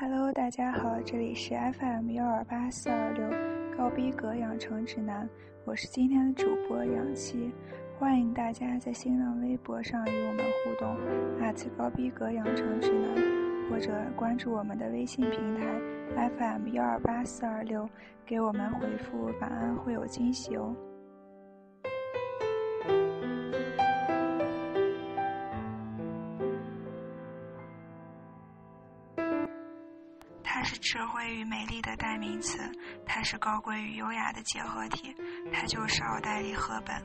Hello，大家好，这里是 FM 幺二八四二六高逼格养成指南，我是今天的主播杨七，欢迎大家在新浪微博上与我们互动，高逼格养成指南，或者关注我们的微信平台 FM 幺二八四二六，给我们回复晚安会有惊喜哦。它是智慧与美丽的代名词，它是高贵与优雅的结合体，它就是奥黛丽·赫本。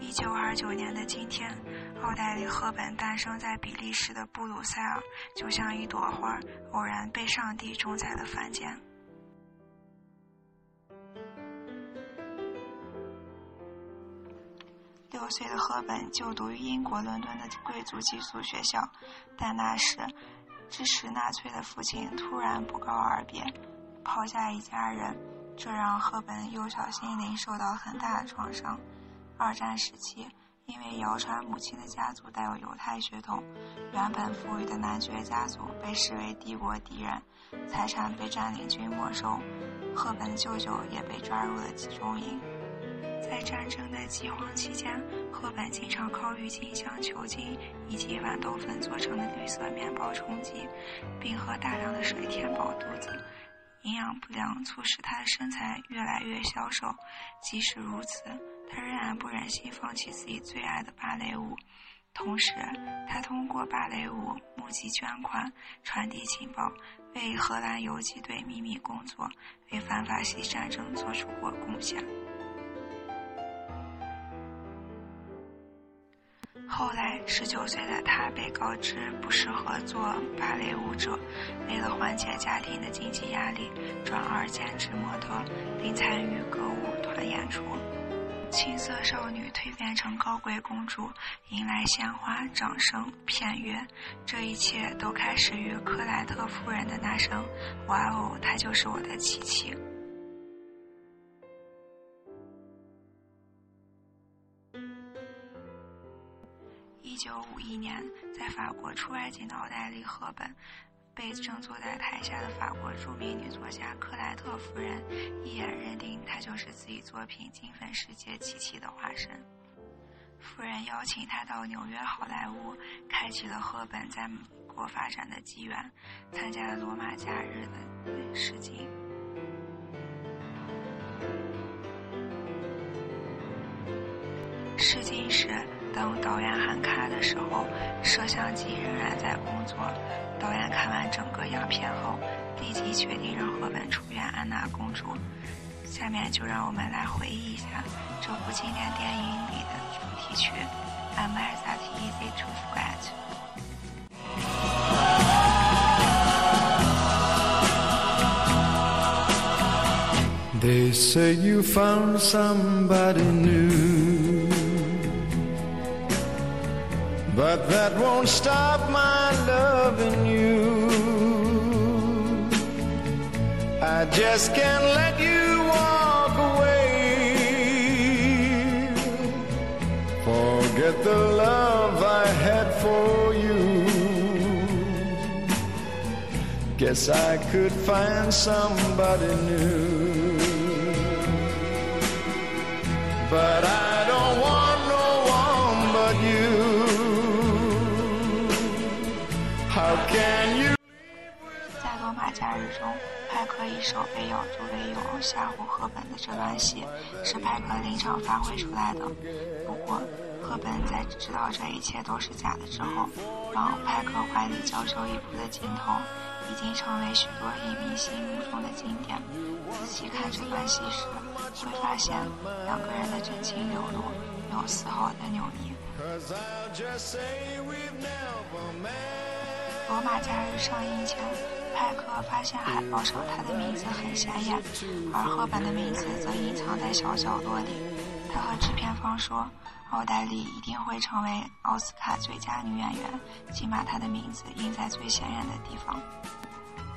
一九二九年的今天，奥黛丽·赫本诞生在比利时的布鲁塞尔，就像一朵花，偶然被上帝种在了凡间。六岁的赫本就读于英国伦敦的贵族寄宿学校，但那时。支持纳粹的父亲突然不告而别，抛下一家人，这让赫本幼小心灵受到很大的创伤。二战时期，因为谣传母亲的家族带有犹太血统，原本富裕的男爵家族被视为帝国敌人，财产被占领军没收，赫本舅舅也被抓入了集中营。在战争的饥荒期间，赫本经常靠郁金香、球茎以及豌豆粉做成的绿色面包充饥，并喝大量的水填饱肚子。营养不良促使他的身材越来越消瘦。即使如此，他仍然不忍心放弃自己最爱的芭蕾舞。同时，他通过芭蕾舞募集捐款、传递情报，为荷兰游击队秘密工作，为反法西战争做出过贡献。后来，十九岁的他被告知不适合做芭蕾舞者，为了缓解家庭的经济压力，转而兼职模特，并参与歌舞团演出。青涩少女蜕变成高贵公主，迎来鲜花、掌声、片约，这一切都开始于克莱特夫人的那声“哇哦，她就是我的琪琪”。一九五一年，在法国出外景的奥黛丽·赫本，被正坐在台下的法国著名女作家克莱特夫人一眼认定她就是自己作品《金粉世界》琪琪的化身。夫人邀请她到纽约好莱坞，开启了赫本在美国发展的机缘，参加了罗马假日的试镜。试镜时。当导演喊卡的时候，摄像机仍然在工作。导演看完整个样片后，立即决定让赫本出演安娜公主。下面就让我们来回忆一下这部经典电影里的主题曲《Am I That Easy to Forget》。They say you found somebody new. But that won't stop my loving you. I just can't let you walk away. Forget the love I had for you. Guess I could find somebody new. But I 在罗马假日中，派克以手被咬住为由吓唬赫本的这段戏，是派克临场发挥出来的。不过，赫本在知道这一切都是假的之后，往派克怀里娇羞一扑的镜头，已经成为许多影迷心目中的经典。仔细看这段戏时，会发现两个人的真情流露，没有丝毫的扭捏。罗马假日上映前，派克发现海报上他的名字很显眼，而赫本的名字则隐藏在小角落里。他和制片方说，奥黛丽一定会成为奥斯卡最佳女演员，请把她的名字印在最显眼的地方。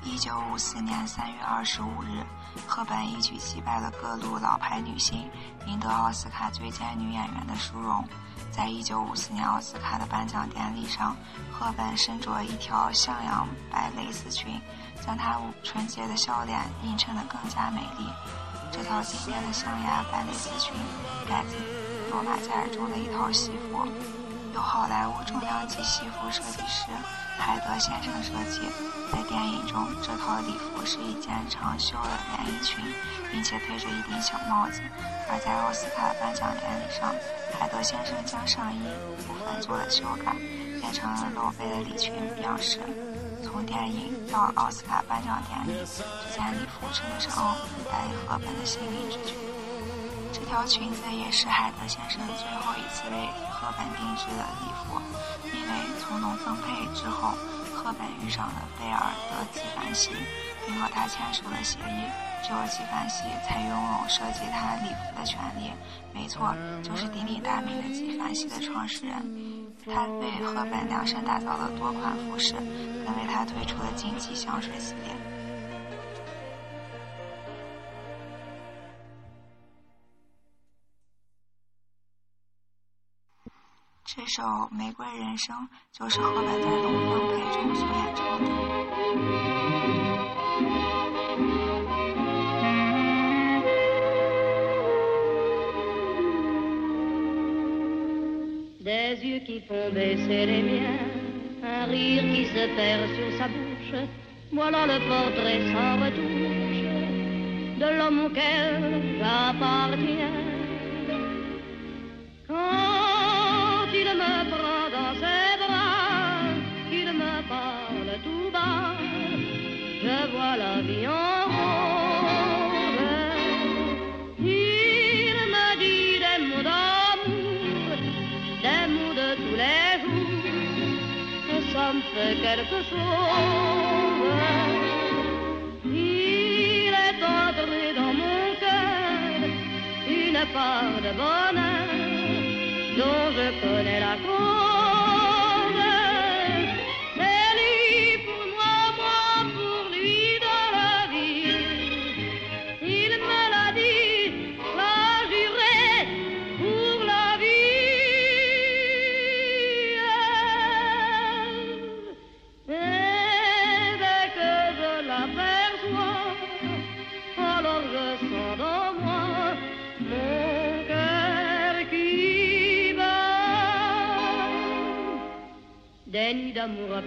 一九五四年三月二十五日，赫本一举击败了各路老牌女星，赢得奥斯卡最佳女演员的殊荣。在一九五四年奥斯卡的颁奖典礼上，赫本身着一条向阳白蕾丝裙，将她纯洁的笑脸映衬得更加美丽。这套经典的象牙白蕾丝裙来自《罗马假日》中的一套西服，由好莱坞重量级西服设计师海德先生设计。在电影中，这套礼服是一件长袖的连衣裙，并且配着一顶小帽子；而在奥斯卡颁奖典礼上，海德先生将上衣部分做了修改，变成了露背的礼裙样式。从电影到奥斯卡颁奖典礼，这件礼服称得上带给赫本的心灵之裙。这条裙子也是海德先生最后一次为赫本定制的礼服，因为从农分配之后，赫本遇上了贝尔德纪梵希，并和他签署了协议，只有纪梵希才拥有设计他礼服的权利。没错，就是鼎鼎大名的纪梵希的创始人。他为赫本量身打造了多款服饰，更为他推出了荆棘香水系列。这首《玫瑰人生》就是赫本在《龙凤配》中所演唱的。des yeux qui font baisser les miens, un rire qui se perd sur sa bouche. Voilà le portrait sans retouche de l'homme auquel j'appartiens. je vois la vie en rose. Il me dit des mots d'amour, des mots de tous les jours, que ça me fait quelque chose. Il est entré dans mon cœur une part de bonheur dont je connais la cause.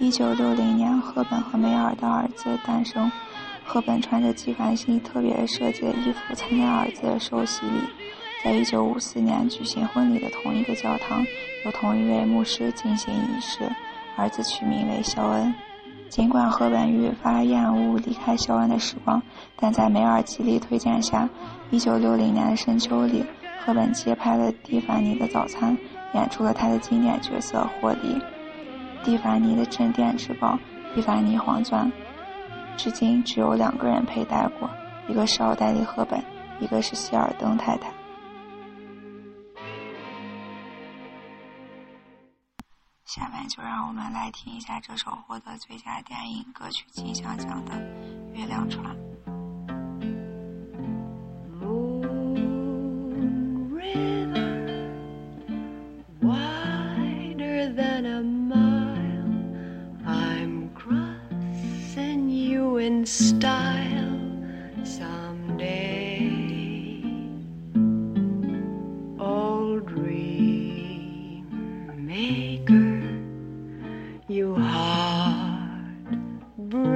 一九六零年，赫本和梅尔的儿子诞生。赫本穿着纪梵希特别设计的衣服参加儿子的寿喜礼。在一九五四年举行婚礼的同一个教堂，由同一位牧师进行仪式，儿子取名为肖恩。尽管赫本愈发厌恶离开肖恩的时光，但在梅尔极力推荐下，一九六零年的深秋里，赫本接拍了《蒂凡尼的早餐》，演出了他的经典角色霍迪。蒂凡尼的镇店之宝——蒂凡尼黄钻，至今只有两个人佩戴过，一个是奥黛丽·赫本，一个是希尔登太太。下面就让我们来听一下这首获得最佳电影歌曲金像奖的《月亮船》。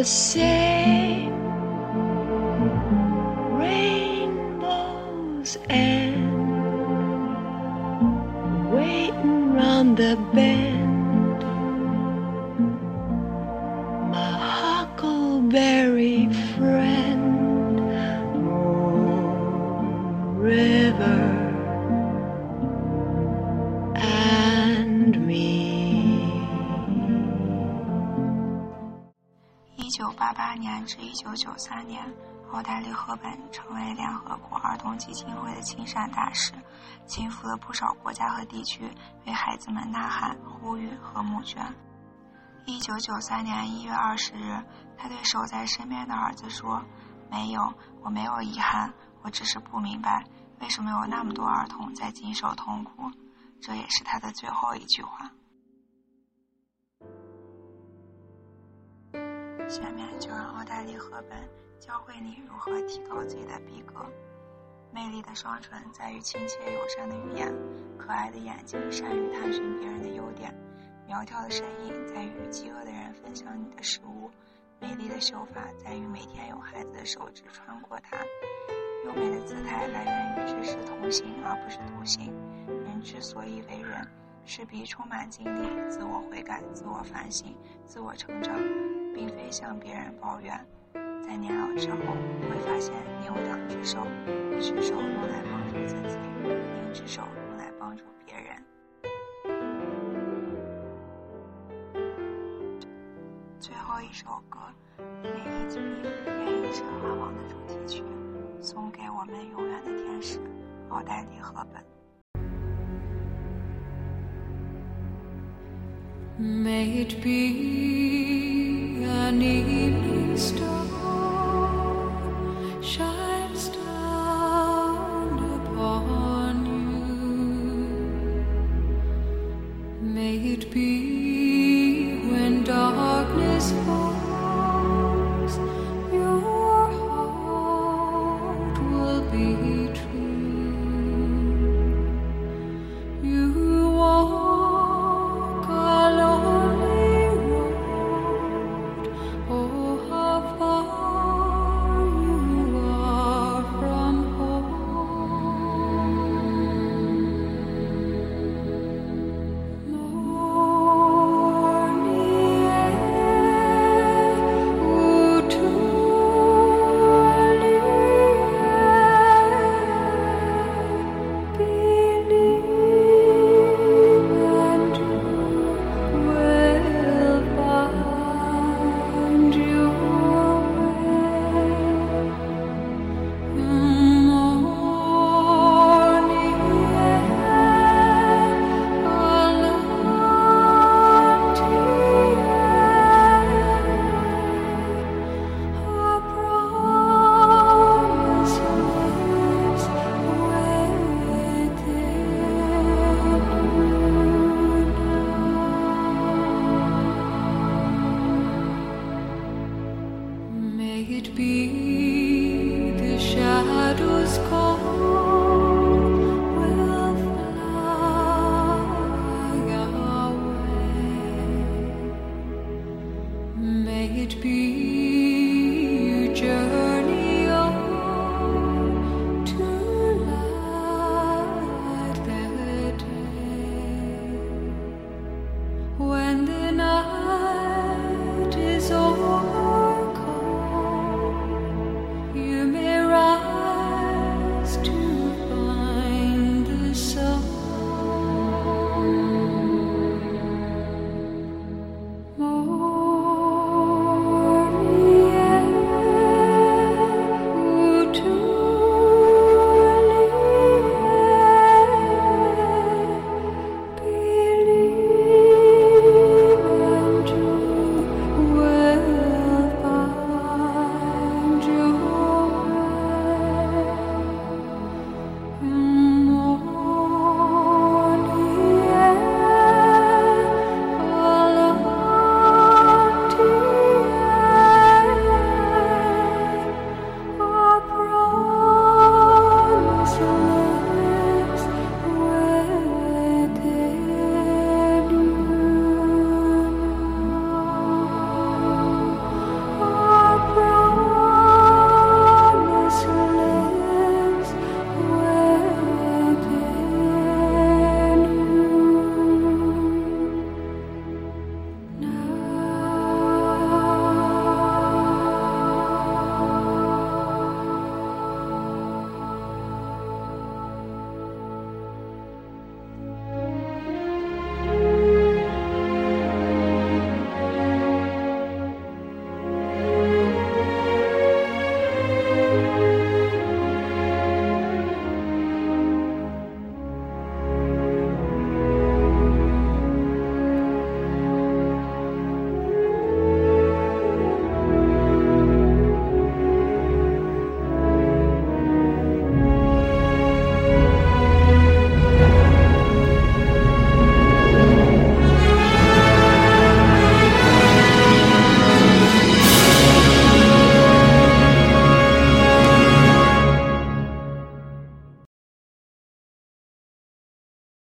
The same rainbows and waiting round the bend. 1988年至1993年，奥黛丽·赫本成为联合国儿童基金会的亲善大使，亲赴了不少国家和地区，为孩子们呐喊、呼吁和募捐。1993年1月20日，他对守在身边的儿子说：“没有，我没有遗憾，我只是不明白为什么有那么多儿童在经受痛苦。”这也是他的最后一句话。下面就让奥黛丽·赫本教会你如何提高自己的逼格。魅力的双唇在于亲切友善的语言，可爱的眼睛善于探寻别人的优点，苗条的身影在于与饥饿的人分享你的食物，美丽的秀发在于每天有孩子的手指穿过它。优美的姿态来源于知识同行而不是独行。人之所以为人，势必充满经历、自我悔改、自我反省、自我成长。向别人抱怨，在年老之后，会发现你有两只手，一只手用来帮助自己，另一只手用来帮助别人。最后一首歌《恋一子命》，愿意是花王的主题曲，送给我们永远的天使奥黛丽·赫本。May it be need lotus call.